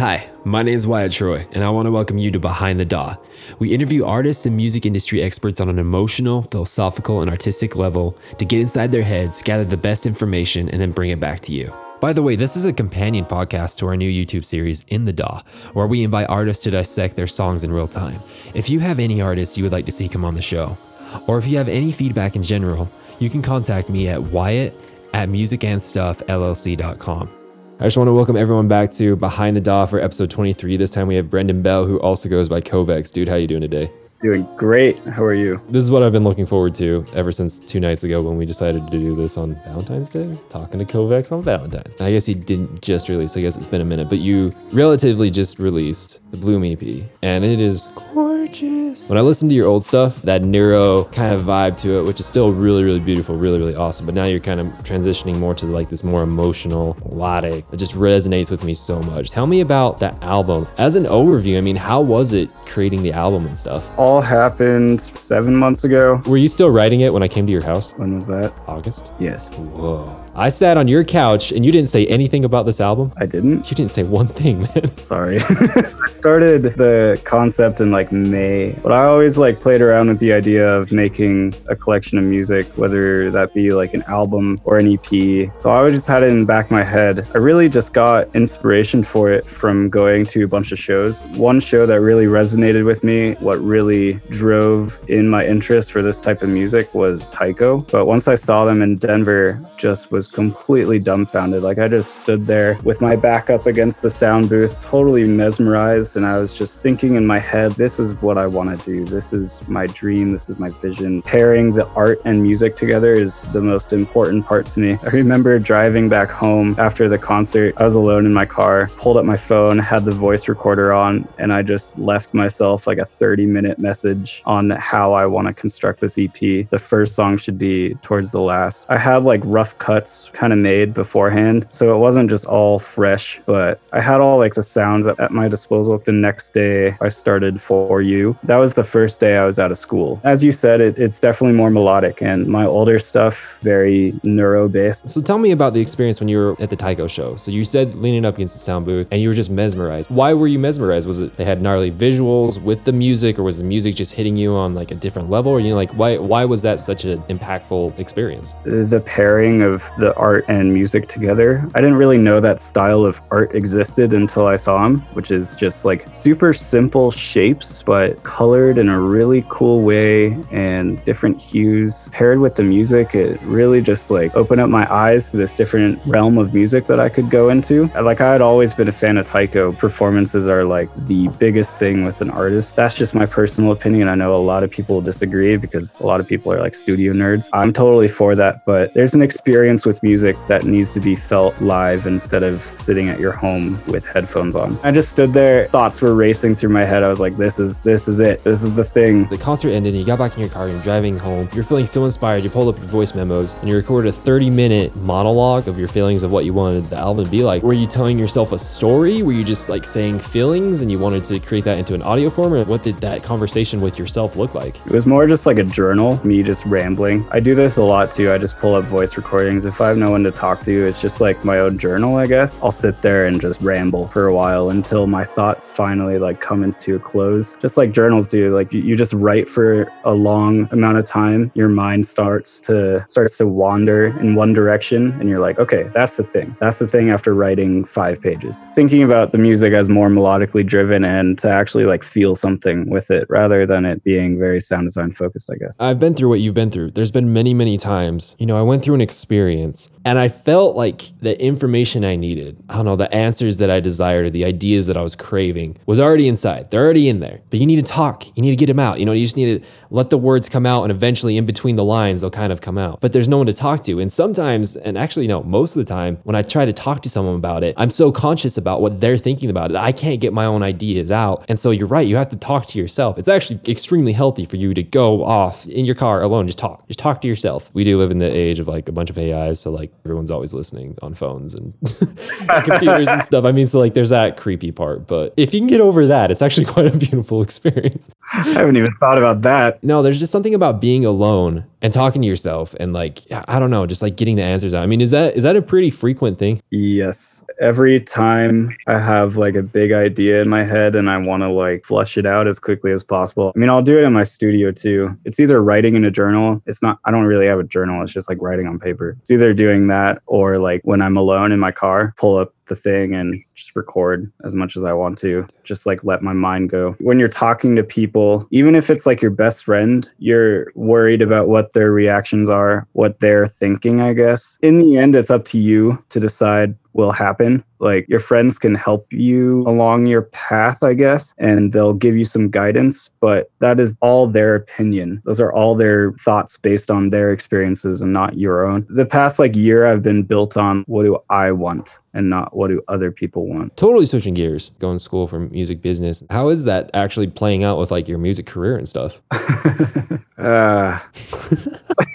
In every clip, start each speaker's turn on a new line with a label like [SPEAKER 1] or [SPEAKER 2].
[SPEAKER 1] Hi, my name is Wyatt Troy, and I want to welcome you to Behind the DAW. We interview artists and music industry experts on an emotional, philosophical, and artistic level to get inside their heads, gather the best information, and then bring it back to you. By the way, this is a companion podcast to our new YouTube series, In the DAW, where we invite artists to dissect their songs in real time. If you have any artists you would like to see come on the show, or if you have any feedback in general, you can contact me at wyatt at musicandstuffllc.com. I just want to welcome everyone back to Behind the DAW for episode 23. This time we have Brendan Bell, who also goes by Kovex. Dude, how you doing today?
[SPEAKER 2] Doing great. How are you?
[SPEAKER 1] This is what I've been looking forward to ever since two nights ago when we decided to do this on Valentine's Day. Talking to Kovex on Valentine's. I guess he didn't just release, I guess it's been a minute, but you relatively just released the Bloom EP, and it is gorgeous. When I listen to your old stuff, that neuro kind of vibe to it, which is still really, really beautiful, really, really awesome, but now you're kind of transitioning more to like this more emotional, melodic. It just resonates with me so much. Tell me about that album. As an overview, I mean, how was it creating the album and stuff?
[SPEAKER 2] All happened seven months ago.
[SPEAKER 1] Were you still writing it when I came to your house?
[SPEAKER 2] When was that?
[SPEAKER 1] August?
[SPEAKER 2] Yes.
[SPEAKER 1] Whoa. I sat on your couch and you didn't say anything about this album?
[SPEAKER 2] I didn't.
[SPEAKER 1] You didn't say one thing, man.
[SPEAKER 2] Sorry. I started the concept in like May, but I always like played around with the idea of making a collection of music, whether that be like an album or an EP. So I always just had it in the back of my head. I really just got inspiration for it from going to a bunch of shows. One show that really resonated with me, what really drove in my interest for this type of music was Tycho. But once I saw them in Denver, just was completely dumbfounded. Like I just stood there with my back up against the sound booth, totally mesmerized. And I was just thinking in my head, this is what I want to do. This is my dream. This is my vision. Pairing the art and music together is the most important part to me. I remember driving back home after the concert. I was alone in my car, pulled up my phone, had the voice recorder on, and I just left myself like a 30 minute message on how I want to construct this EP. The first song should be towards the last. I have like rough cuts kind of made beforehand. So it wasn't just all fresh, but I had all like the sounds at my disposal. The next day I started For You. That was the first day I was out of school. As you said, it, it's definitely more melodic and my older stuff, very neuro based.
[SPEAKER 1] So tell me about the experience when you were at the Tycho show. So you said leaning up against the sound booth and you were just mesmerized. Why were you mesmerized? Was it they had gnarly visuals with the music or was the music just hitting you on like a different level? Or you know, like why why was that such an impactful experience?
[SPEAKER 2] The pairing of the art and music together. I didn't really know that style of art existed until I saw him, which is just like super simple shapes, but colored in a really cool way and different hues. Paired with the music, it really just like opened up my eyes to this different realm of music that I could go into. Like I had always been a fan of Tycho. Performances are like the biggest thing with an artist. That's just my personal opinion. I know a lot of people disagree because a lot of people are like studio nerds. I'm totally for that, but there's an experience with music that needs to be felt live instead of sitting at your home with headphones on. I just stood there, thoughts were racing through my head. I was like, this is this is it. This is the thing.
[SPEAKER 1] The concert ended and you got back in your car and you're driving home. You're feeling so inspired. You pulled up your voice memos and you recorded a 30 minute monologue of your feelings of what you wanted the album to be like. Were you telling yourself a story? Were you just like saying feelings and you wanted to create that into an audio form? Or what did that conversation with yourself look like?
[SPEAKER 2] It was more just like a journal, me just rambling. I do this a lot too. I just pull up voice recordings. I have no one to talk to, it's just like my own journal, I guess. I'll sit there and just ramble for a while until my thoughts finally like come into a close. Just like journals do. Like you, you just write for a long amount of time. Your mind starts to starts to wander in one direction and you're like, okay, that's the thing. That's the thing after writing five pages. Thinking about the music as more melodically driven and to actually like feel something with it rather than it being very sound design focused, I guess.
[SPEAKER 1] I've been through what you've been through. There's been many, many times, you know, I went through an experience audience and I felt like the information I needed, I don't know, the answers that I desired or the ideas that I was craving was already inside. They're already in there. But you need to talk. You need to get them out. You know, you just need to let the words come out and eventually in between the lines they'll kind of come out. But there's no one to talk to. And sometimes, and actually no, most of the time when I try to talk to someone about it, I'm so conscious about what they're thinking about it. I can't get my own ideas out. And so you're right, you have to talk to yourself. It's actually extremely healthy for you to go off in your car alone, just talk. Just talk to yourself. We do live in the age of like a bunch of AIs, so like everyone's always listening on phones and computers and stuff. I mean, so like there's that creepy part, but if you can get over that, it's actually quite a beautiful experience.
[SPEAKER 2] I haven't even thought about that.
[SPEAKER 1] No, there's just something about being alone and talking to yourself and like I don't know, just like getting the answers out. I mean, is that is that a pretty frequent thing?
[SPEAKER 2] Yes. Every time I have like a big idea in my head and I want to like flush it out as quickly as possible. I mean, I'll do it in my studio too. It's either writing in a journal. It's not I don't really have a journal. It's just like writing on paper. It's either doing that or like when I'm alone in my car, pull up the thing and just record as much as I want to. Just like let my mind go. When you're talking to people, even if it's like your best friend, you're worried about what their reactions are, what they're thinking, I guess. In the end, it's up to you to decide will happen. Like your friends can help you along your path, I guess, and they'll give you some guidance, but that is all their opinion. Those are all their thoughts based on their experiences and not your own. The past like year I've been built on what do I want and not what do other people want.
[SPEAKER 1] Totally switching gears, going to school for music business. How is that actually playing out with like your music career and stuff?
[SPEAKER 2] uh,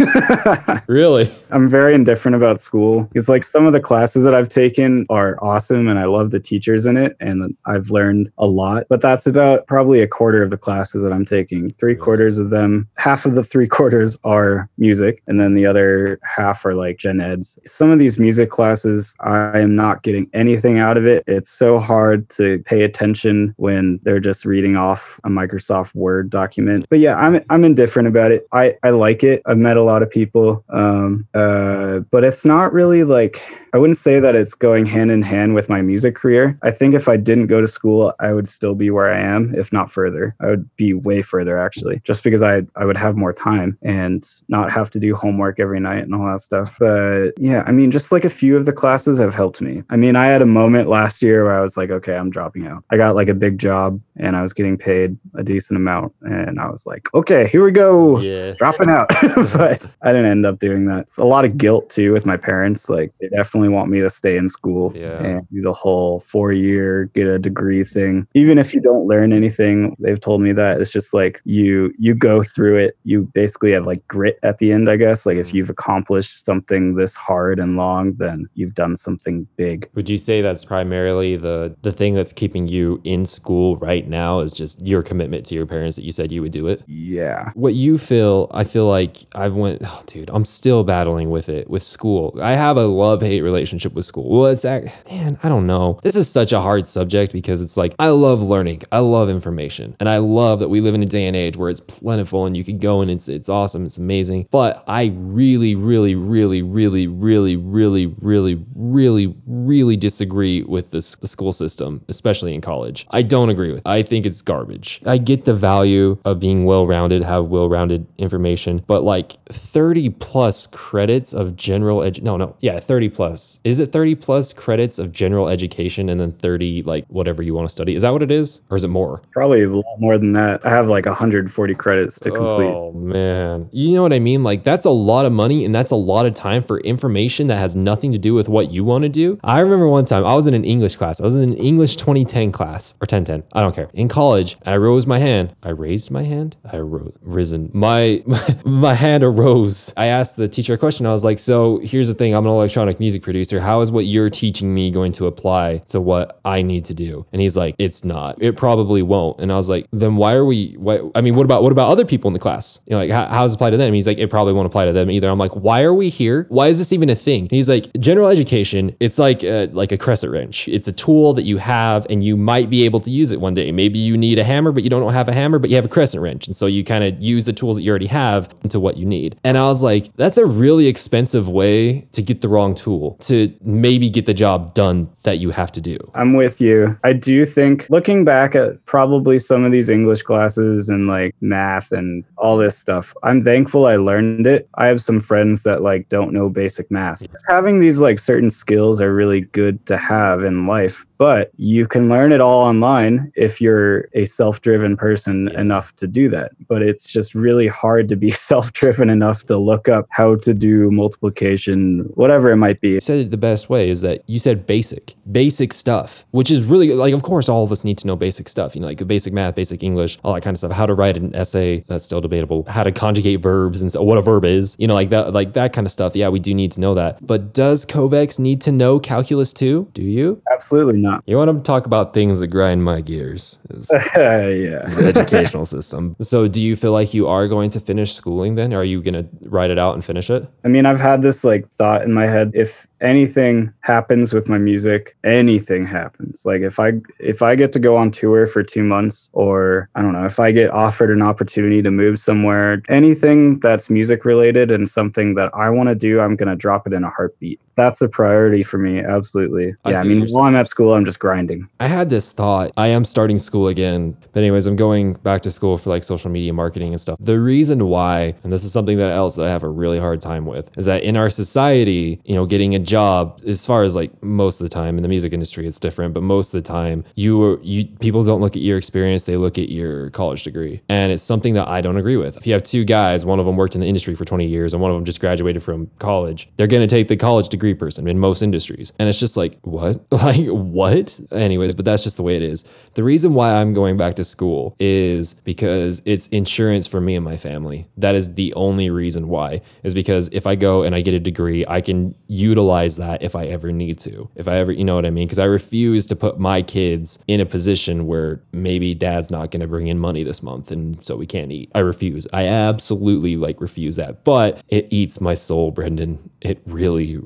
[SPEAKER 1] really?
[SPEAKER 2] I'm very indifferent about school. It's like some of the classes that I've taken are awesome and I love the teachers in it and I've learned a lot, but that's about probably a quarter of the classes that I'm taking. Three quarters of them, half of the three quarters are music and then the other half are like gen eds. Some of these music classes, I am not getting anything out of it. It's so hard to pay attention when they're just reading off a Microsoft Word document. But yeah, I'm, I'm indifferent about it. I, I like it. I've met a lot of people. Um, uh, but it's not really like I wouldn't say that it's going hand in hand with my music career. I think if I didn't go to school, I would still be where I am, if not further. I would be way further actually, just because I I would have more time and not have to do homework every night and all that stuff. But yeah, I mean, just like a few of the classes have helped me. I mean, I had a moment last year where I was like, okay, I'm dropping out. I got like a big job and I was getting paid a decent amount, and I was like, okay, here we go,
[SPEAKER 1] Yeah.
[SPEAKER 2] dropping out. but I didn't end up doing that. It's a lot of guilt too with my parents. Like they definitely want me to stay in school
[SPEAKER 1] Yeah.
[SPEAKER 2] and do the whole four year get a degree thing. Even if you don't learn anything, they've told me that it's just like you you go through it. You basically have like grit at the end, I guess. Like if mm. you've accomplished something this hard and long, then you've done something big.
[SPEAKER 1] Would you say that's primarily the the thing that's keeping you in school right now is just your commitment to your parents that you said you would do it?
[SPEAKER 2] Yeah.
[SPEAKER 1] What you feel, I feel like I've went, oh, dude, I'm still battling with it with school. I have a love hate relationship with school. Well, it's act, man, I don't know. This is such a hard subject because it's like I love learning, I love information, and I love that we live in a day and age where it's plentiful and you can go and it's it's awesome, it's amazing. But I really, really, really, really, really, really, really, really, really disagree with this the school system, especially in college. I don't agree with. It. I think it's garbage. I get the value of being well-rounded, have well-rounded information, but like 30 plus credits of general edu- no, no, yeah, 30 plus. Is it 30 plus credits of general education and then 30 like whatever you want to study? Is that what it is, or is it more?
[SPEAKER 2] Probably a lot more than that. I have like 140 credits to complete.
[SPEAKER 1] Oh man. You know what I mean? Like that's a lot of money and that's a lot of time for information that has nothing to do with what you want to do. I remember one time I was in an English class. I was in an English 2010 class or 1010. I don't care. In college, and I rose my hand. I raised my hand. I rose risen. My my hand arose. I asked the teacher a question. I was like, "So here's the thing. I'm an electronic music producer. How is what you're teaching me going to apply to what I need to do?" And he's like, "It's not. It probably won't." And I was like, "Then why are we? Why? I mean, what about what about other people in the class? You know, like how, how does it apply to them?" He's like, "It probably won't apply to them either." I'm like, "Why are we here? Why is this even a thing?" And he's like, "General education. It's like a, like a crescent wrench. It's a tool that you have, and you might be able to use it one day. Maybe you need a hammer, but you don't have a hammer, but you have a crescent wrench, and so you kind of use the tools that you already have into what you need." And I was like, "That's a really expensive way to get the wrong tool to maybe get the job done that you have to do."
[SPEAKER 2] I'm with you. I do think looking back at probably some of these English classes and like math and all this stuff, I'm thankful I learned it. I have some friends that like don't know basic math. Having these like certain skills are really good to have in life, but you can learn it all online if you're a self-driven person enough to do that. But it's just really hard to be self-driven enough to look up how to do multiplication, whatever it might be.
[SPEAKER 1] You said it the best way is that you said basic, basic stuff, which is really like, of course, all of us need to know basic stuff, you know, like basic math, basic English, all that kind of stuff. How to write an essay, that's still debatable. How to conjugate verbs and what a verb is, you know, like that, like that kind of stuff. Yeah, we do need to know that. But does Kovex need to know calculus too? Do you?
[SPEAKER 2] Absolutely No.
[SPEAKER 1] You want to talk about things that grind my gears? Is
[SPEAKER 2] yeah.
[SPEAKER 1] the educational system. So, do you feel like you are going to finish schooling then? Are you going to write it out and finish it?
[SPEAKER 2] I mean, I've had this like thought in my head. If anything happens with my music, anything happens. Like if I if I get to go on tour for 2 months or I don't know, if I get offered an opportunity to move somewhere, anything that's music related and something that I want to do, I'm going to drop it in a heartbeat. That's a priority for me, absolutely.
[SPEAKER 1] I
[SPEAKER 2] yeah, I mean, while I'm at school, I'm just grinding.
[SPEAKER 1] I had this thought. I am starting school again. But anyways, I'm going back to school for like social media marketing and stuff. The reason why, and this is something that else that I have a really hard time with, is that in our society, you know, getting a job, as far as like most of the time in the music industry, it's different, but most of the time, you are you people don't look at your experience, they look at your college degree. And it's something that I don't agree with. If you have two guys, one of them worked in the industry for 20 years and one of them just graduated from college, they're gonna take the college degree person in most industries. And it's just like, what? Like what? Anyways, but that's just the way it is. The reason why I'm going back to school is because it's insurance for me and my family. That is the only reason why. Is because if I go and I get a degree, I can utilize that if I ever need to. If I ever, you know what I mean? Because I refuse to put my kids in a position where maybe dad's not going to bring in money this month and so we can't eat. I refuse. I absolutely like refuse that. But it eats my soul, Brendan. It really,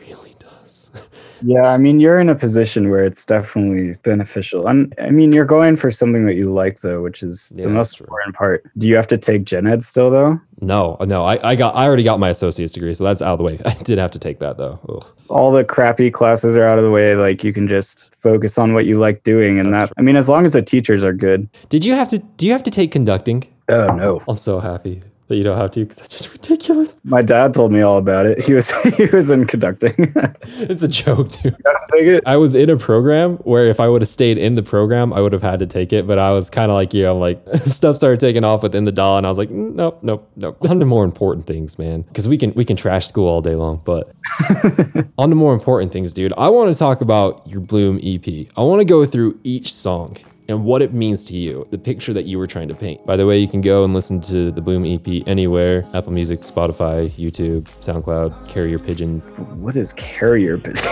[SPEAKER 1] really does.
[SPEAKER 2] Yeah, I mean, you're in a position where it's definitely beneficial. And I mean, you're going for something that you like, though, which is
[SPEAKER 1] Yeah,
[SPEAKER 2] the most important part. Do you have to take gen ed still, though?
[SPEAKER 1] No, no, I, I got I already got my associate's degree, so that's out of the way. I did have to take that though. Ugh.
[SPEAKER 2] All the crappy classes are out of the way. Like, you can just focus on what you like doing. And
[SPEAKER 1] That's
[SPEAKER 2] that, I mean, as long as the teachers are good.
[SPEAKER 1] Did you have to do you have to take conducting?
[SPEAKER 2] Oh, no.
[SPEAKER 1] I'm so happy that you don't have to because that's just ridiculous.
[SPEAKER 2] My dad told me all about it. He was he was in conducting.
[SPEAKER 1] It's a joke, dude.
[SPEAKER 2] to take it.
[SPEAKER 1] I was in a program where if I would have stayed in the program, I would have had to take it. But I was kind of like you. I'm like stuff started taking off within the DAW, and I was like, "Mm, nope, nope, nope. On to more important things, man. Because we can we can trash school all day long, but on to more important things, dude. I want to talk about your Bloom EP. I want to go through each song. And what it means to you, the picture that you were trying to paint. By the way, you can go and listen to the Bloom EP anywhere Apple Music, Spotify, YouTube, SoundCloud, Carrier Pigeon,
[SPEAKER 2] What is carrier pigeon?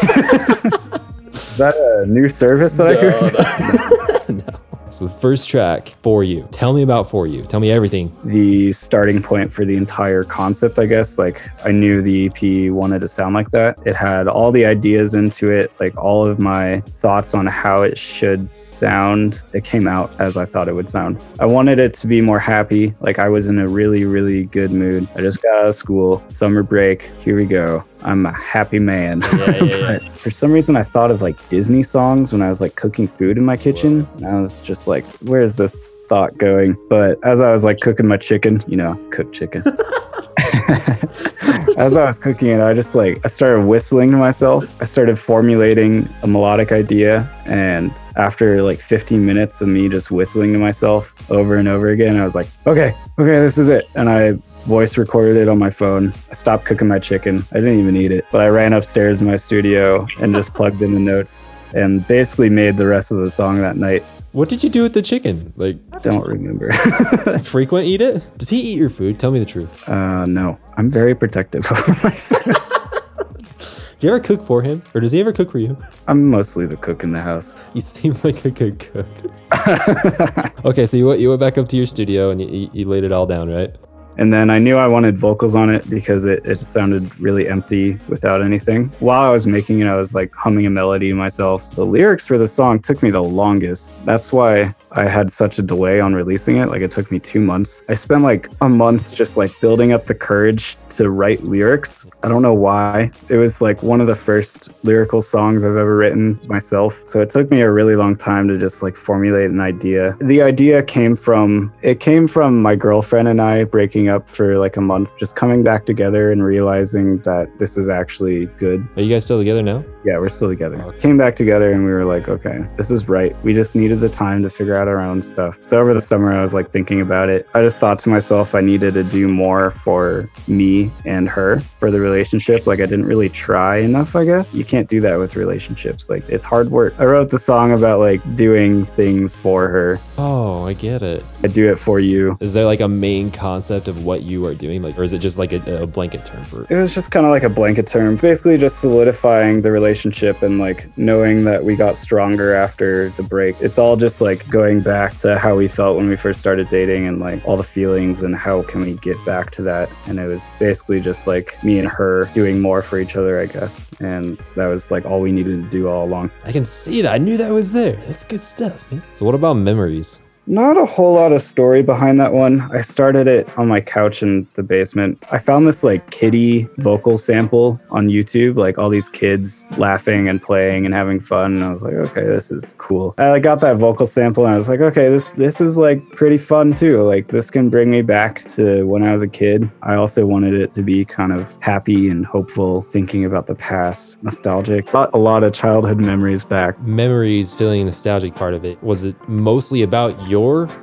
[SPEAKER 2] is that a new service that I heard?
[SPEAKER 1] So the first track for you. Tell me about for you. Tell me everything.
[SPEAKER 2] the starting point for the entire concept, I guess. Like I knew the EP wanted to sound like that. It had all the ideas into it, like all of my thoughts on how it should sound. It came out as I thought it would sound. I wanted it to be more happy. Like I was in a really, really good mood. I just got out of school, summer break. Here we go. I'm a happy man.
[SPEAKER 1] yeah, yeah.
[SPEAKER 2] but for some reason, I thought of like Disney songs when I was like cooking food in my kitchen. And I was just like, where's this thought going? But as I was like cooking my chicken, you know, cooked chicken. as I was cooking it, I just like, I started whistling to myself. I started formulating a melodic idea. And after like 15 minutes of me just whistling to myself over and over again, I was like, okay, okay, this is it. And I voice recorded it on my phone. I stopped cooking my chicken. I didn't even eat it, but I ran upstairs in my studio and just plugged in the notes and basically made the rest of the song that night.
[SPEAKER 1] What did you do with the chicken? Like,
[SPEAKER 2] Don't remember.
[SPEAKER 1] frequent eat it? Does he eat your food? Tell me the truth.
[SPEAKER 2] uh, no, I'm very protective of my food.
[SPEAKER 1] Do you ever cook for him? Or does he ever cook for you?
[SPEAKER 2] I'm mostly the cook in the house.
[SPEAKER 1] You seem like a good cook. okay, so you went, you went back up to your studio and you, you laid it all down, right?
[SPEAKER 2] And then I knew I wanted vocals on it because it, it sounded really empty without anything. While I was making it, I was like humming a melody myself. The lyrics for the song took me the longest. That's why I had such a delay on releasing it. Like it took me two months. I spent like a month just like building up the courage to write lyrics. I don't know why. It was like one of the first lyrical songs I've ever written myself. So it took me a really long time to just like formulate an idea. The idea came from it came from my girlfriend and I breaking up for like a month, just coming back together and realizing that this is actually good.
[SPEAKER 1] Are you guys still together now?
[SPEAKER 2] Yeah, we're still together.
[SPEAKER 1] Oh, okay.
[SPEAKER 2] Came back together and we were like, okay, this is right. We just needed the time to figure out our own stuff. So over the summer, I was like thinking about it. I just thought to myself, I needed to do more for me and her for the relationship. Like I didn't really try enough, I guess. You can't do that with relationships. Like it's hard work. I wrote the song about like doing things for her.
[SPEAKER 1] Oh, I get it.
[SPEAKER 2] I do it for you.
[SPEAKER 1] Is there like a main concept of of what you are doing? Like, or is it just like a, a blanket term for it?
[SPEAKER 2] It was just kind of like a blanket term, basically just solidifying the relationship and like knowing that we got stronger after the break. It's all just like going back to how we felt when we first started dating and like all the feelings and how can we get back to that. And it was basically just like me and her doing more for each other, I guess. And that was like all we needed to do all along.
[SPEAKER 1] I can see that. I knew that was there. That's good stuff. Man. So, what about memories?
[SPEAKER 2] Not a whole lot of story behind that one. I started it on my couch in the basement. I found this like kitty vocal sample on YouTube, like all these kids laughing and playing and having fun. And I was like, okay, this is cool. I got that vocal sample and I was like, okay, this this is like pretty fun too. Like this can bring me back to when I was a kid. I also wanted it to be kind of happy and hopeful, thinking about the past, nostalgic. Brought a lot of childhood memories back.
[SPEAKER 1] Memories, feeling nostalgic part of it. Was it mostly about your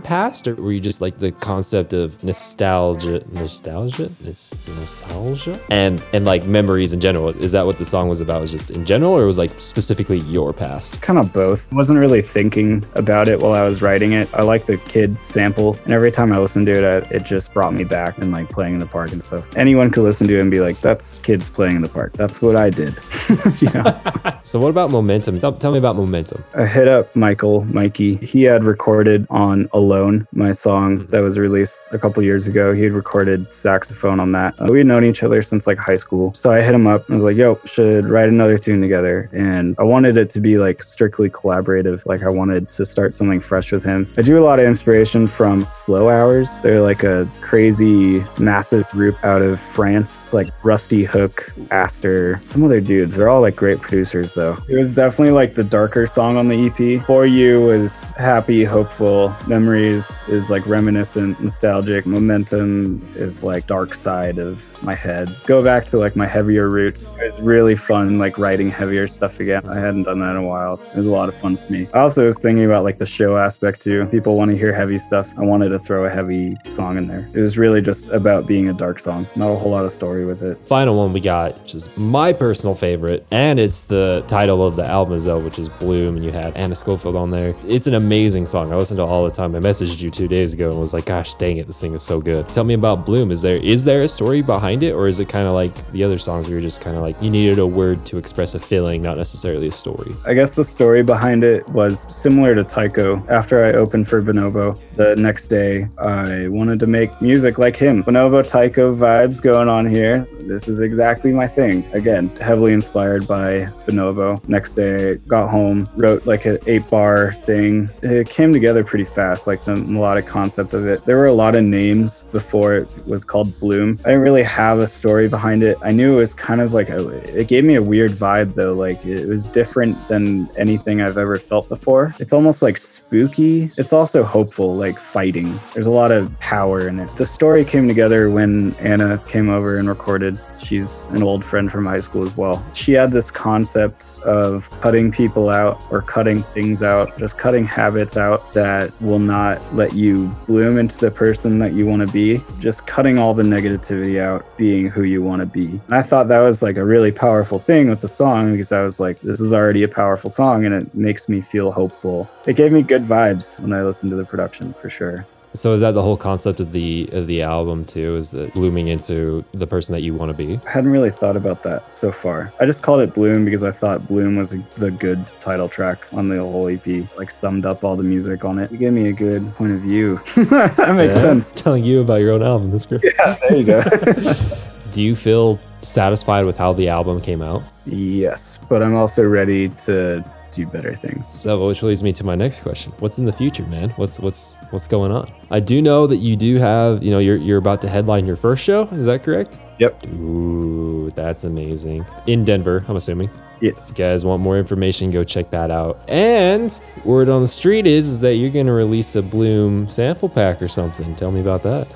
[SPEAKER 1] past, or were you just like the concept of nostalgia, nostalgia, nostalgia, and and like memories in general? Is that what the song was about? Was just in general, or was like specifically your past?
[SPEAKER 2] kind of both. I wasn't really thinking about it while I was writing it. I like the kid sample, and every time I listened to it, I, it just brought me back and like playing in the park and stuff. Anyone could listen to it and be like, "That's kids playing in the park. That's what I did." you know.
[SPEAKER 1] So, what about momentum? Tell, tell me about momentum.
[SPEAKER 2] I hit up Michael, Mikey. He had recorded on Alone, my song that was released a couple years ago. He had recorded saxophone on that. Uh, we had known each other since like high school. So I hit him up. I was like, yo, should write another tune together. And I wanted it to be like strictly collaborative. Like I wanted to start something fresh with him. I drew a lot of inspiration from Slow Hours. They're like a crazy, massive group out of France. It's like Rusty Hook, Aster, some other dudes. They're all like great producers though. It was definitely like the darker song on the EP. For You was happy, hopeful. Memories is like reminiscent, nostalgic. Momentum is like dark side of my head. Go back to like my heavier roots. It was really fun like writing heavier stuff again. I hadn't done that in a while. So it was a lot of fun for me. I also was thinking about like the show aspect too. People want to hear heavy stuff. I wanted to throw a heavy song in there. It was really just about being a dark song. Not a whole lot of story with it.
[SPEAKER 1] Final one we got, which is my personal favorite, and it's the title of the album as well, which is Bloom, and you have Anna Schofield on there. It's an amazing song. I listened to it all the time. I messaged you two days ago and was like, "Gosh, dang it, this thing is so good." Tell me about Bloom. Is there is there a story behind it, or is it kind of like the other songs where you're just kind of like you needed a word to express a feeling, not necessarily a story?
[SPEAKER 2] I guess the story behind it was similar to Tycho. After I opened for Bonobo, the next day I wanted to make music like him. Bonobo Tycho vibes going on here. This is exactly my thing. Again, heavily inspired by Bonobo. Next day, got home, wrote like an eight bar thing. It came together pretty fast, like the melodic concept of it. There were a lot of names before it was called Bloom. I didn't really have a story behind it. I knew it was kind of like a, it gave me a weird vibe though. Like it was different than anything I've ever felt before. It's almost like spooky. It's also hopeful, like fighting. There's a lot of power in it. The story came together when Anna came over and recorded. She's an old friend from high school as well. She had this concept of cutting people out or cutting things out, just cutting habits out that will not let you bloom into the person that you want to be, just cutting all the negativity out, being who you want to be. And I thought that was like a really powerful thing with the song because I was like, this is already a powerful song and it makes me feel hopeful. It gave me good vibes when I listened to the production for sure.
[SPEAKER 1] So is that the whole concept of the of the album too? Is that blooming into the person that you want to be?
[SPEAKER 2] I hadn't really thought about that so far. I just called it Bloom because I thought Bloom was the good title track on the whole EP. Like summed up all the music on it. You gave me a good point of view. that makes
[SPEAKER 1] Yeah?
[SPEAKER 2] sense.
[SPEAKER 1] Telling you about your own album. That's great.
[SPEAKER 2] Yeah, there you go.
[SPEAKER 1] Do you feel satisfied with how the album came out?
[SPEAKER 2] yes, but I'm also ready to do better things.
[SPEAKER 1] So, which leads me to my next question: What's in the future, man? What's what's what's going on? I do know that you do have, you know, you're you're about to headline your first show. Is that correct?
[SPEAKER 2] Yep.
[SPEAKER 1] Ooh, that's amazing. In Denver, I'm assuming.
[SPEAKER 2] Yes.
[SPEAKER 1] If you guys want more information, go check that out. And word on the street is, is that you're gonna release a Bloom sample pack or something. Tell me about that.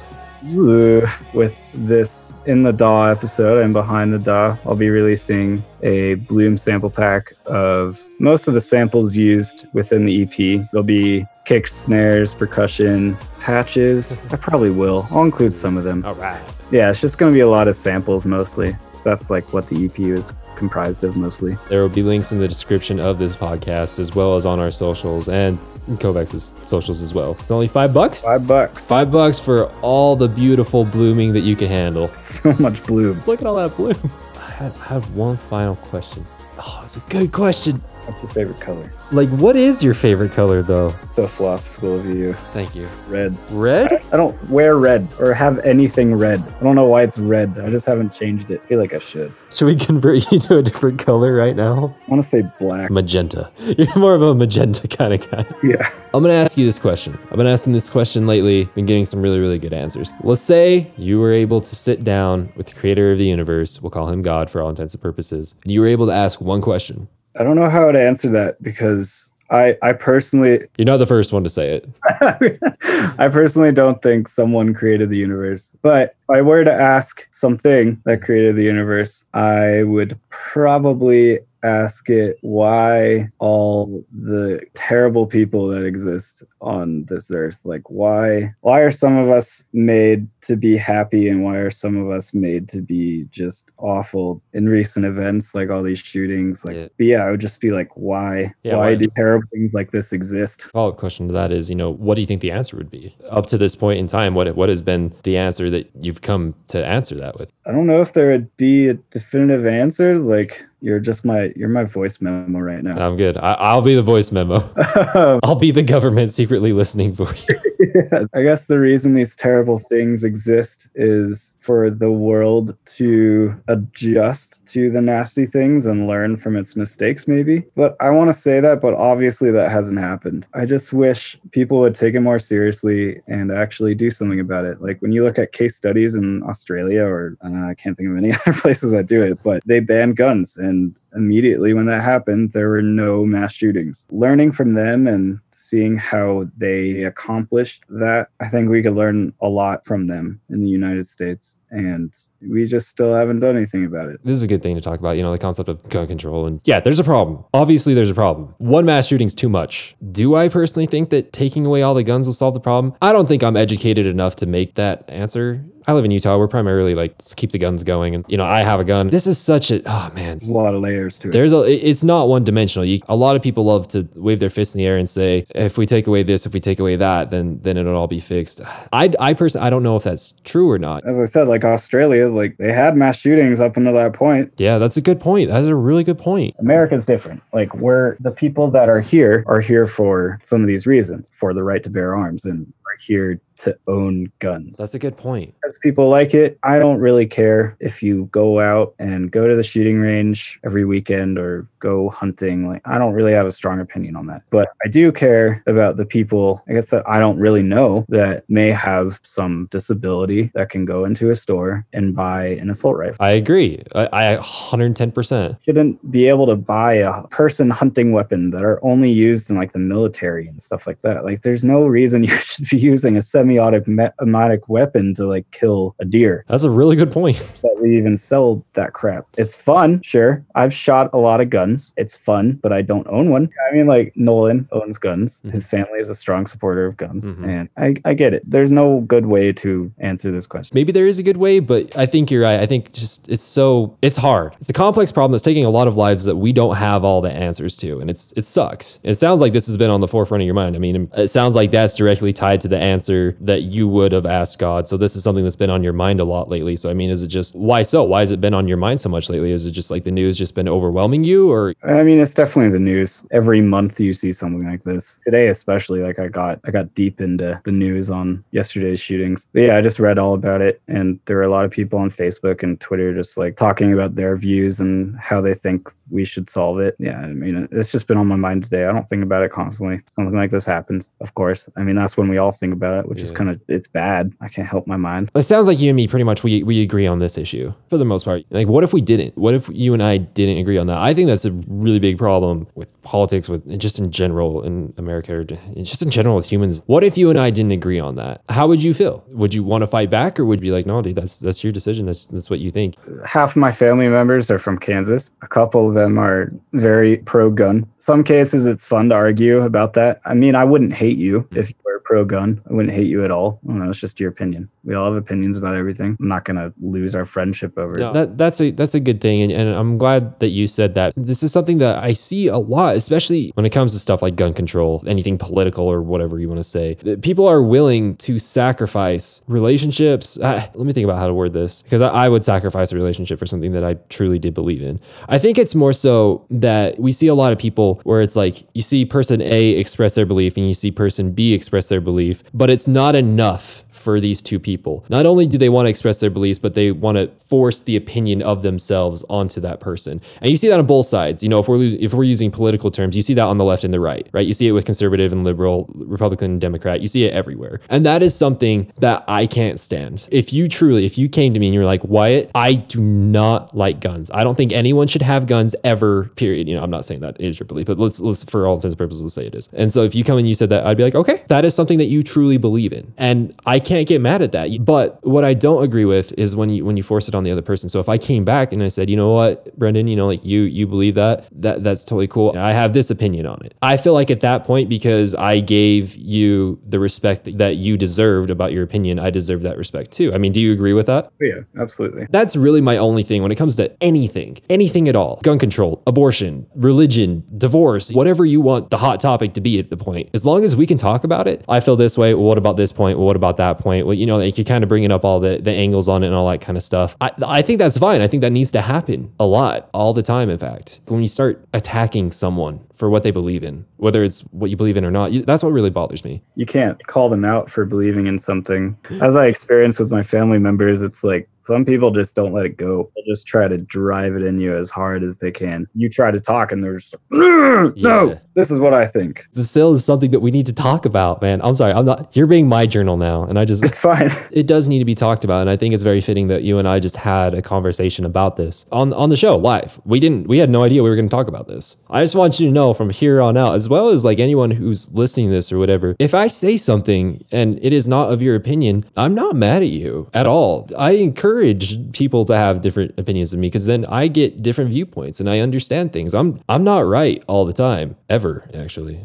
[SPEAKER 2] With this in the DAW episode and behind the DAW, I'll be releasing a Bloom sample pack of most of the samples used within the EP. There'll be kicks, snares, percussion, patches. I probably will. I'll include some of them.
[SPEAKER 1] All right.
[SPEAKER 2] Yeah, it's just going to be a lot of samples mostly. So that's like what the EP is comprised of mostly.
[SPEAKER 1] There will be links in the description of this podcast as well as on our socials. And Kovex's socials as well. It's only five bucks.
[SPEAKER 2] Five bucks.
[SPEAKER 1] Five bucks for all the beautiful blooming that you can handle.
[SPEAKER 2] So much bloom.
[SPEAKER 1] Look at all that bloom. I have, I had one final question. Oh, it's a good question.
[SPEAKER 2] What's your favorite color?
[SPEAKER 1] Like, what is your favorite color, though?
[SPEAKER 2] It's a philosophical view.
[SPEAKER 1] Thank you.
[SPEAKER 2] Red.
[SPEAKER 1] Red?
[SPEAKER 2] I don't wear red or have anything red. I don't know why it's red. I just haven't changed it. I feel like I should.
[SPEAKER 1] Should we convert you to a different color right now?
[SPEAKER 2] I want to say black.
[SPEAKER 1] Magenta. You're more of a magenta kind of guy.
[SPEAKER 2] Yeah.
[SPEAKER 1] I'm gonna ask you this question. I've been asking this question lately, been getting some really, really good answers. Let's say you were able to sit down with the creator of the universe, we'll call him God for all intents and purposes, and you were able to ask one question.
[SPEAKER 2] I don't know how to answer that because I I personally
[SPEAKER 1] You're not the first one to say it.
[SPEAKER 2] I personally don't think someone created the universe. But if I were to ask something that created the universe, I would probably ask it why all the terrible people that exist on this earth like why why are some of us made to be happy and why are some of us made to be just awful in recent events like all these shootings like
[SPEAKER 1] Yeah.
[SPEAKER 2] but yeah i would just be like why
[SPEAKER 1] Yeah,
[SPEAKER 2] why
[SPEAKER 1] why-
[SPEAKER 2] do terrible things like this exist
[SPEAKER 1] Follow up question to that is, you know, what do you think the answer would be? Up to this point in time, what what has been the answer that you've come to answer that with?
[SPEAKER 2] I don't know if there would be a definitive answer. Like you're just my you're my voice memo right now.
[SPEAKER 1] I'm good. I, I'll be the voice memo. I'll be the government secretly listening for you.
[SPEAKER 2] I guess the reason these terrible things exist is for the world to adjust to the nasty things and learn from its mistakes, maybe. But I want to say that, but obviously that hasn't happened. I just wish people would take it more seriously and actually do something about it. Like when you look at case studies in Australia, or uh, I can't think of any other places that do it, but they ban guns and immediately when that happened, there were no mass shootings. Learning from them and seeing how they accomplished that, I think we could learn a lot from them in the United States. And we just still haven't done anything about it.
[SPEAKER 1] This is a good thing to talk about, you know, the concept of gun control. And yeah, there's a problem. Obviously, there's a problem. One mass shooting's too much. Do I personally think that taking away all the guns will solve the problem? I don't think I'm educated enough to make that answer. I live in Utah. We're primarily like, let's keep the guns going. And, you know, I have a gun. This is such a, oh man,
[SPEAKER 2] There's a lot of layers to it.
[SPEAKER 1] there's a it's not one dimensional you, a lot of people love to wave their fists in the air and say if we take away this if we take away that then then it'll all be fixed i i personally i don't know if that's true or not
[SPEAKER 2] As I said, like Australia, like they had mass shootings up until that point.
[SPEAKER 1] yeah that's a good point that's a really good point
[SPEAKER 2] America's different. Like we're the people that are here are here for some of these reasons, for the right to bear arms and are here to own guns.
[SPEAKER 1] that's a good point
[SPEAKER 2] As people like it, I don't really care if you go out and go to the shooting range every weekend or go hunting. Like, I don't really have a strong opinion on that. But I do care about the people, I guess, that I don't really know that may have some disability that can go into a store and buy an assault rifle.
[SPEAKER 1] i agree i, I 110%
[SPEAKER 2] Shouldn't be able to buy a person hunting weapon that are only used in like the military and stuff like that. Like, there's no reason you should be using a semi-automatic weapon to like kill a deer.
[SPEAKER 1] that's a really good point
[SPEAKER 2] that we even sell that crap. It's fun, sure. I've shot a lot of guns. It's fun, but I don't own one. I mean, like Nolan owns guns.
[SPEAKER 1] Mhm.
[SPEAKER 2] His family is a strong supporter of guns,
[SPEAKER 1] Mhm.
[SPEAKER 2] and I, I get it. There's no good way to answer this question.
[SPEAKER 1] maybe there is a good way but i think you're right i think just it's so it's hard it's a complex problem that's taking a lot of lives that we don't have all the answers to and it's it sucks it sounds like this has been on the forefront of your mind i mean it sounds like that's directly tied to the answer that you would have asked god so this is something that's been on your mind a lot lately so i mean is it just why so why has it been on your mind so much lately is it just like the news just been overwhelming you or
[SPEAKER 2] I mean, it's definitely the news. Every month you see something like this. Today, especially, like I got I got deep into the news on yesterday's shootings. But yeah, I just read all about it, and there are a lot of people on Facebook and Twitter just like talking about their views and how they think we should solve it. Yeah, I mean, it's just been on my mind today. I don't think about it constantly. Something like this happens, of course. I mean, that's when we all think about it, which is kind of it's bad. I can't help my mind.
[SPEAKER 1] It sounds like you and me pretty much we, we agree on this issue for the most part. Like, what if we didn't? What if you and I didn't agree on that? I think that's a really big problem with politics, with just in general in America, or just in general with humans. What if you and I didn't agree on that? How would you feel? Would you want to fight back, or would you be like, no, dude, that's that's your decision. That's that's what you think.
[SPEAKER 2] half of my family members are from Kansas. A couple of them are very pro gun. Some cases it's fun to argue about that. I mean, I wouldn't hate you if you were pro I wouldn't hate you at all. I don't know. It's just your opinion. We all have opinions about everything. I'm not gonna lose our friendship over it.
[SPEAKER 1] That that's a that's a good thing, and, and I'm glad that you said that. This is something that I see a lot, especially when it comes to stuff like gun control, anything political or whatever you want to say. People are willing to sacrifice relationships. Ah, let me think about how to word this because I, I would sacrifice a relationship for something that I truly did believe in. I think it's more so that we see a lot of people where it's like you see person A express their belief and you see person B express their belief, but it's not enough for these two people. Not only do they want to express their beliefs, but they want to force the opinion of themselves onto that person. And you see that on both sides. You know, if we're losing, if we're using political terms, you see that on the left and the right, right? You see it with conservative and liberal, Republican and Democrat. You see it everywhere. And that is something that I can't stand. If you truly, if you came to me and you're like, Wyatt, I do not like guns. I don't think anyone should have guns ever, period. You know, I'm not saying that is your belief, but let's, let's, for all intents and purposes, let's say it is. And so if you come and you said that, I'd be like, okay, that is something that you truly believe in. And I can't get mad at that. But what I don't agree with is when you when you force it on the other person. So if I came back and I said, you know what, Brendan, you know, like you you believe that that that's totally cool. I have this opinion on it. I feel like at that point because I gave you the respect that you deserved about your opinion, I deserve that respect too. I mean, do you agree with that?
[SPEAKER 2] Oh, yeah, absolutely.
[SPEAKER 1] That's really my only thing when it comes to anything, anything at all. Gun control, abortion, religion, divorce, whatever you want the hot topic to be at the point. As long as we can talk about it, I feel this way. Well, what about this point? Well, what about that point? Well, you know, like you're kind of bringing up all the, the angles on it and all that kind of stuff. I, I think that's fine. I think that needs to happen a lot, all the time, in fact. When you start attacking someone for what they believe in, whether it's what you believe in or not, you, that's what really bothers me.
[SPEAKER 2] You can't call them out for believing in something. As I experience with my family members, it's like some people just don't let it go. They'll just try to drive it in you as hard as they can. You try to talk and there's no,
[SPEAKER 1] Yeah.
[SPEAKER 2] this is what I think.
[SPEAKER 1] This still is something that we need to talk about, man. I'm sorry. I'm not, you're being my journal now. And I just,
[SPEAKER 2] It's fine.
[SPEAKER 1] it does need to be talked about and i think it's very fitting that you and i just had a conversation about this on on the show live we didn't we had no idea we were going to talk about this i just want you to know from here on out as well as like anyone who's listening to this or whatever if i say something and it is not of your opinion i'm not mad at you at all. I encourage people to have different opinions than me because then i get different viewpoints and i understand things. I'm i'm not right all the time ever actually.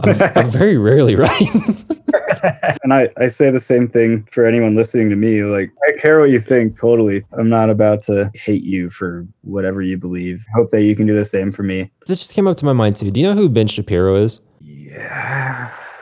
[SPEAKER 1] I'm, I'm very rarely right
[SPEAKER 2] And I, I say the same thing for anyone listening to me. Like, I care what you think, totally. I'm not about to hate you for whatever you believe. Hope that you can do the same for me.
[SPEAKER 1] this just came up to my mind too do you know who ben shapiro is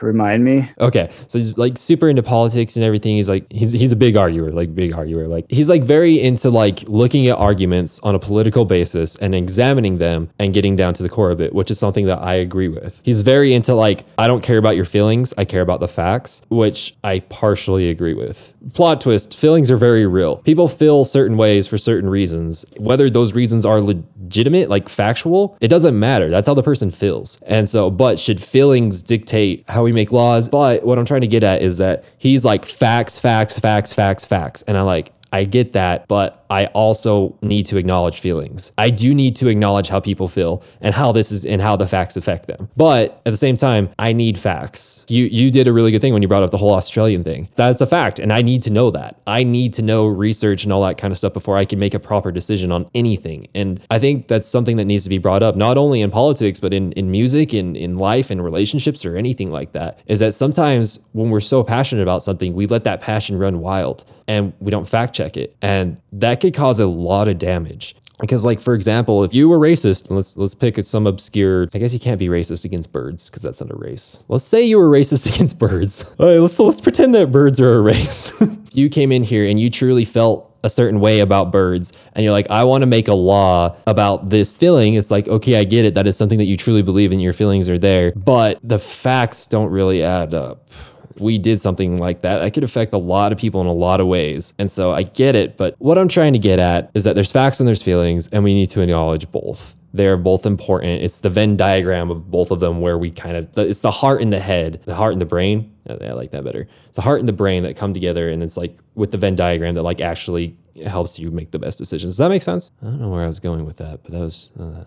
[SPEAKER 2] Remind me.
[SPEAKER 1] Okay, so he's like super into politics and everything. He's like he's he's a big arguer, like big arguer. Like he's like very into like looking at arguments on a political basis and examining them and getting down to the core of it, which is something that I agree with. He's very into like I don't care about your feelings, I care about the facts, which I partially agree with. Plot twist, feelings are very real. People feel certain ways for certain reasons. Whether those reasons are legitimate, like factual, it doesn't matter. That's how the person feels. And so, but should feelings dictate how we make laws? But what I'm trying to get at is that he's like facts, facts, facts, facts, facts. And I like, I get that, but I also need to acknowledge feelings. I do need to acknowledge how people feel and how this is and how the facts affect them. But at the same time, I need facts. You you did a really good thing when you brought up the whole Australian thing. That's a fact, and I need to know that. I need to know research and all that kind of stuff before I can make a proper decision on anything. And I think that's something that needs to be brought up, not only in politics, but in, in music, in, in life, and relationships, or anything like that. Is that sometimes when we're so passionate about something, we let that passion run wild and we don't fact check it. And that could cause a lot of damage. Because, like for example, if you were racist, let's let's pick some obscure. I guess you can't be racist against birds because that's not a race. Let's say you were racist against birds. All right, let's let's pretend that birds are a race. you came in here and you truly felt a certain way about birds and you're like i want to make a law about this feeling it's like okay i get it that is something that you truly believe in your feelings are there but the facts don't really add up we did something like that, that could affect a lot of people in a lot of ways. And so I get it, but what I'm trying to get at is that there's facts and there's feelings, and we need to acknowledge both. They're both important. It's the Venn diagram of both of them where we kind of, it's the heart and the head, the heart and the brain. I I like that better. It's the heart and the brain that come together, and it's like with the Venn diagram that like actually helps you make the best decisions. Does that make sense? I don't know where I was going with that, but that was, uh,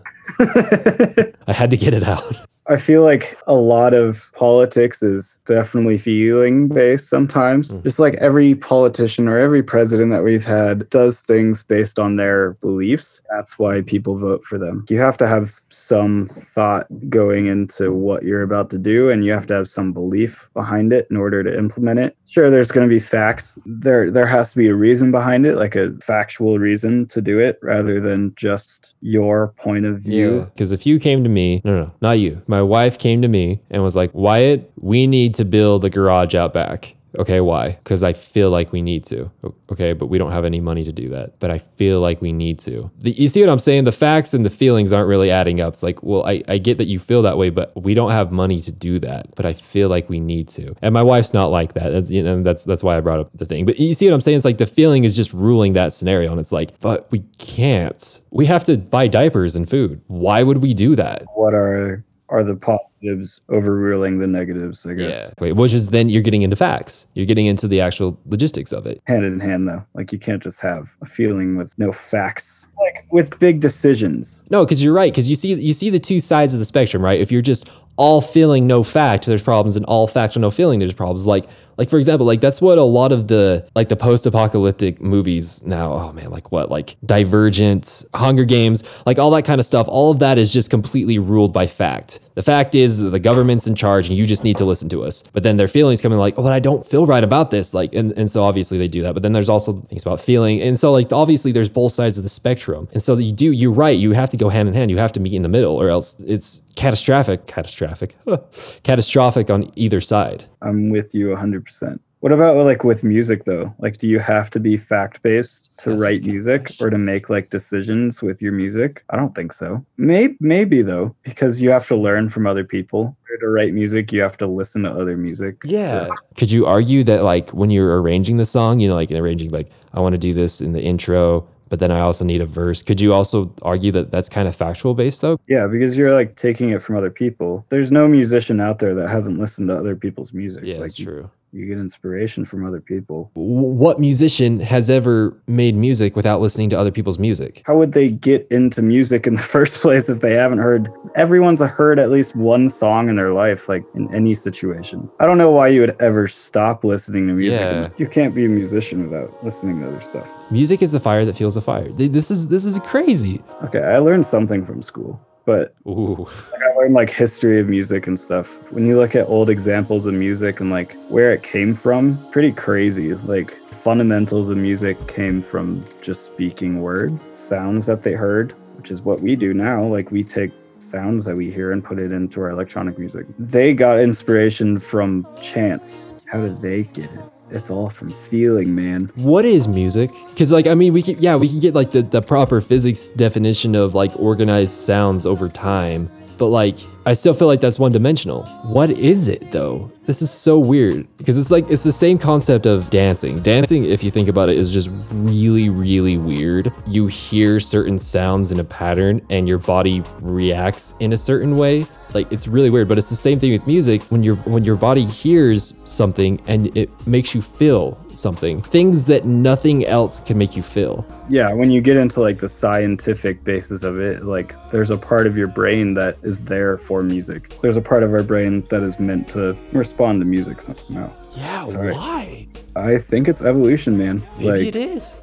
[SPEAKER 1] I had to get it out.
[SPEAKER 2] I feel like a lot of politics is definitely feeling based sometimes.
[SPEAKER 1] Mhm.
[SPEAKER 2] Just like every politician or every president that we've had does things based on their beliefs. That's why people vote for them. You have to have some thought going into what you're about to do and you have to have some belief behind it in order to implement it. Sure there's going to be facts. There there has to be a reason behind it, like a factual reason to do it rather than just your point of view.
[SPEAKER 1] Because if you came to me, no, no, not you. My wife came to me and was like, Wyatt, we need to build a garage out back. Okay, why? Because I feel like we need to. Okay, but we don't have any money to do that. But I feel like we need to. The, you see what I'm saying? The facts and the feelings aren't really adding up. It's like, well, I, I get that you feel that way, but we don't have money to do that. But I feel like we need to. And my wife's not like that. That's, you know, that's that's why I brought up the thing. But you see what I'm saying? It's like the feeling is just ruling that scenario, and it's like, but we can't. We have to buy diapers and food. Why would we do that?
[SPEAKER 2] What are are the positives overruling the negatives, I guess.
[SPEAKER 1] Wait, which is then you're getting into facts. You're getting into the actual logistics of it.
[SPEAKER 2] hand in hand though like you can't just have a feeling with no facts like with big decisions
[SPEAKER 1] No, because you're right. Because you see, you see the two sides of the spectrum, right? If you're just all feeling, no fact, there's problems, and all fact, no feeling, there's problems. Like, like for example, like that's what a lot of the like the post-apocalyptic movies now. Oh man, like what, like Divergent, Hunger Games, like all that kind of stuff. All of that is just completely ruled by fact. The fact is that the government's in charge, and you just need to listen to us. But then their feelings come in like, oh, but I don't feel right about this. Like, and and so obviously they do that. But then there's also things about feeling, and so like obviously there's both sides of the spectrum. And so you do, you're right. You have to go hand in hand. You have to meet in the middle, or else it's catastrophic, catastrophic, catastrophic on either side.
[SPEAKER 2] i'm with you 100% what about like with music though like do you have to be fact based to
[SPEAKER 1] That's
[SPEAKER 2] write music
[SPEAKER 1] question.
[SPEAKER 2] or to make like decisions with your music i don't think so maybe maybe though because you have to learn from other people to write music you have to listen to other music
[SPEAKER 1] Yeah. Could you argue that like when you're arranging the song, you know, like arranging like I want to do this in the intro, but then I also need a verse. Could you also argue that that's kind of factual based though?
[SPEAKER 2] yeah because you're like taking it from other people there's no musician out there that hasn't listened to other people's music
[SPEAKER 1] Yeah,
[SPEAKER 2] like
[SPEAKER 1] that's true.
[SPEAKER 2] You get inspiration from other people
[SPEAKER 1] What musician has ever made music without listening to other people's music?
[SPEAKER 2] how would they get into music in the first place if they haven't heard everyone's heard at least one song in their life like in any situation i don't know why you would ever stop listening to music
[SPEAKER 1] Yeah.
[SPEAKER 2] you can't be a musician without listening to other stuff
[SPEAKER 1] Music is the fire that fuels the fire. This is this is crazy.
[SPEAKER 2] okay i learned something from school but
[SPEAKER 1] Ooh.
[SPEAKER 2] I learned like history of music and stuff. When you look at old examples of music and like where it came from, pretty crazy. Like fundamentals of music came from just speaking words, sounds that they heard, which is what we do now. Like we take sounds that we hear and put it into our electronic music. They got inspiration from chants. How did they get it? It's all from feeling, man.
[SPEAKER 1] What is music? Because like I mean, we can yeah we can get like the the proper physics definition of like organized sounds over time, but like I still feel like that's one dimensional. What is it though? This is so weird because it's like it's the same concept of dancing. Dancing, if you think about it, is just really really weird. You hear certain sounds in a pattern and your body reacts in a certain way like it's really weird but it's the same thing with music when your when your body hears something and it makes you feel something things that nothing else can make you feel
[SPEAKER 2] Yeah, when you get into like the scientific basis of it, like there's a part of your brain that is there for music. There's a part of our brain that is meant to respond to music somehow.
[SPEAKER 1] yeah
[SPEAKER 2] Sorry.
[SPEAKER 1] why
[SPEAKER 2] I think it's evolution, man. like
[SPEAKER 1] is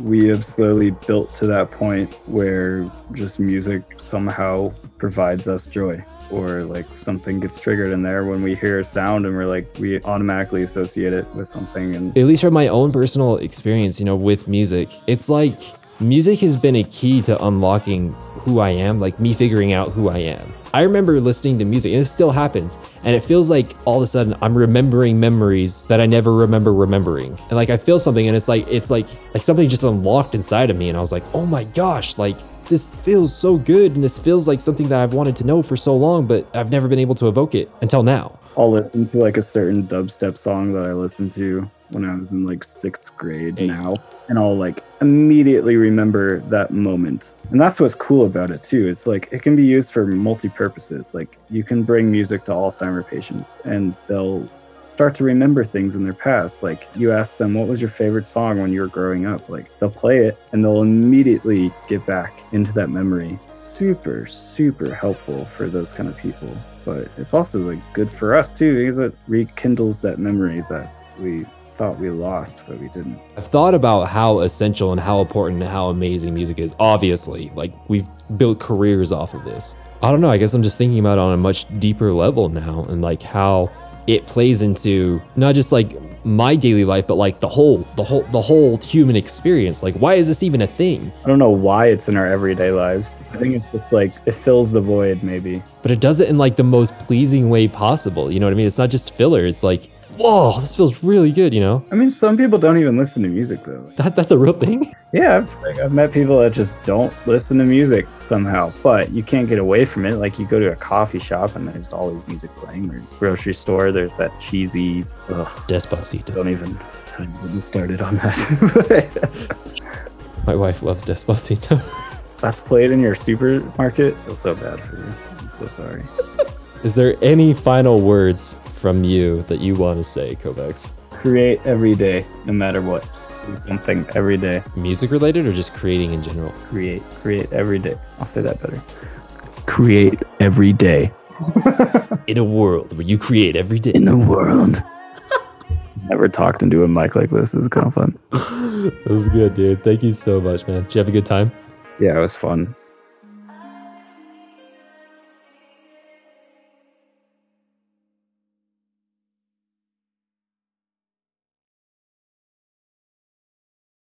[SPEAKER 2] we have slowly built to that point where just music somehow provides us joy. Or like something gets triggered in there when we hear a sound and we're like we automatically associate it with something and
[SPEAKER 1] at least from my own personal experience, you know, with music, it's like music has been a key to unlocking who I am, like me figuring out who I am. I remember listening to music, and it still happens, and it feels like all of a sudden I'm remembering memories that I never remember remembering. And like I feel something, and it's like it's like like something just unlocked inside of me, and I was like, oh my gosh, like this feels so good, and this feels like something that I've wanted to know for so long, but I've never been able to evoke it until now.
[SPEAKER 2] I'll listen to like a certain dubstep song that I listened to when I was in like sixth grade
[SPEAKER 1] Hey.
[SPEAKER 2] now, and I'll like immediately remember that moment. And that's what's cool about it too. It's like it can be used for multi purposes. Like you can bring music to Alzheimer patients and they'll start to remember things in their past. Like you ask them, what was your favorite song when you were growing up? Like they'll play it and they'll immediately get back into that memory. Super, super helpful for those kind of people. But it's also like good for us too because it rekindles that memory that we thought we lost, but we didn't.
[SPEAKER 1] I've thought about how essential and how important and how amazing music is. Obviously, like we've built careers off of this. I don't know. I guess I'm just thinking about it on a much deeper level now and like how it plays into not just like my daily life, but like the whole, the whole, the whole human experience. Like, why is this even a thing?
[SPEAKER 2] I don't know why it's in our everyday lives. I think it's just like it fills the void, maybe.
[SPEAKER 1] But it does it in like the most pleasing way possible. You know what I mean? It's not just filler. It's like, whoa, this feels really good. You know?
[SPEAKER 2] I mean, some people don't even listen to music though.
[SPEAKER 1] That that's a real thing.
[SPEAKER 2] Yeah, I've, like, I've met people that just don't listen to music somehow, but you can't get away from it. Like you go to a coffee shop and there's always music playing, or grocery store, there's that cheesy. Ugh,
[SPEAKER 1] Despacito.
[SPEAKER 2] don't even don't even get started on that.
[SPEAKER 1] My wife loves Despacito.
[SPEAKER 2] That's played in your supermarket. I feel so bad for you. I'm so sorry.
[SPEAKER 1] Is there any final words from you that you want to say, Kovex?
[SPEAKER 2] Create every day, no matter what. Just do something every day.
[SPEAKER 1] Music related or just creating in general?
[SPEAKER 2] Create, create every day. I'll say that better. Create every day.
[SPEAKER 1] In a world where you create every day.
[SPEAKER 2] in a world. Never talked into a mic like this. This is kind of fun.
[SPEAKER 1] This is good, dude. Thank you so much, man. Did you have a good time?
[SPEAKER 2] Yeah, it was fun.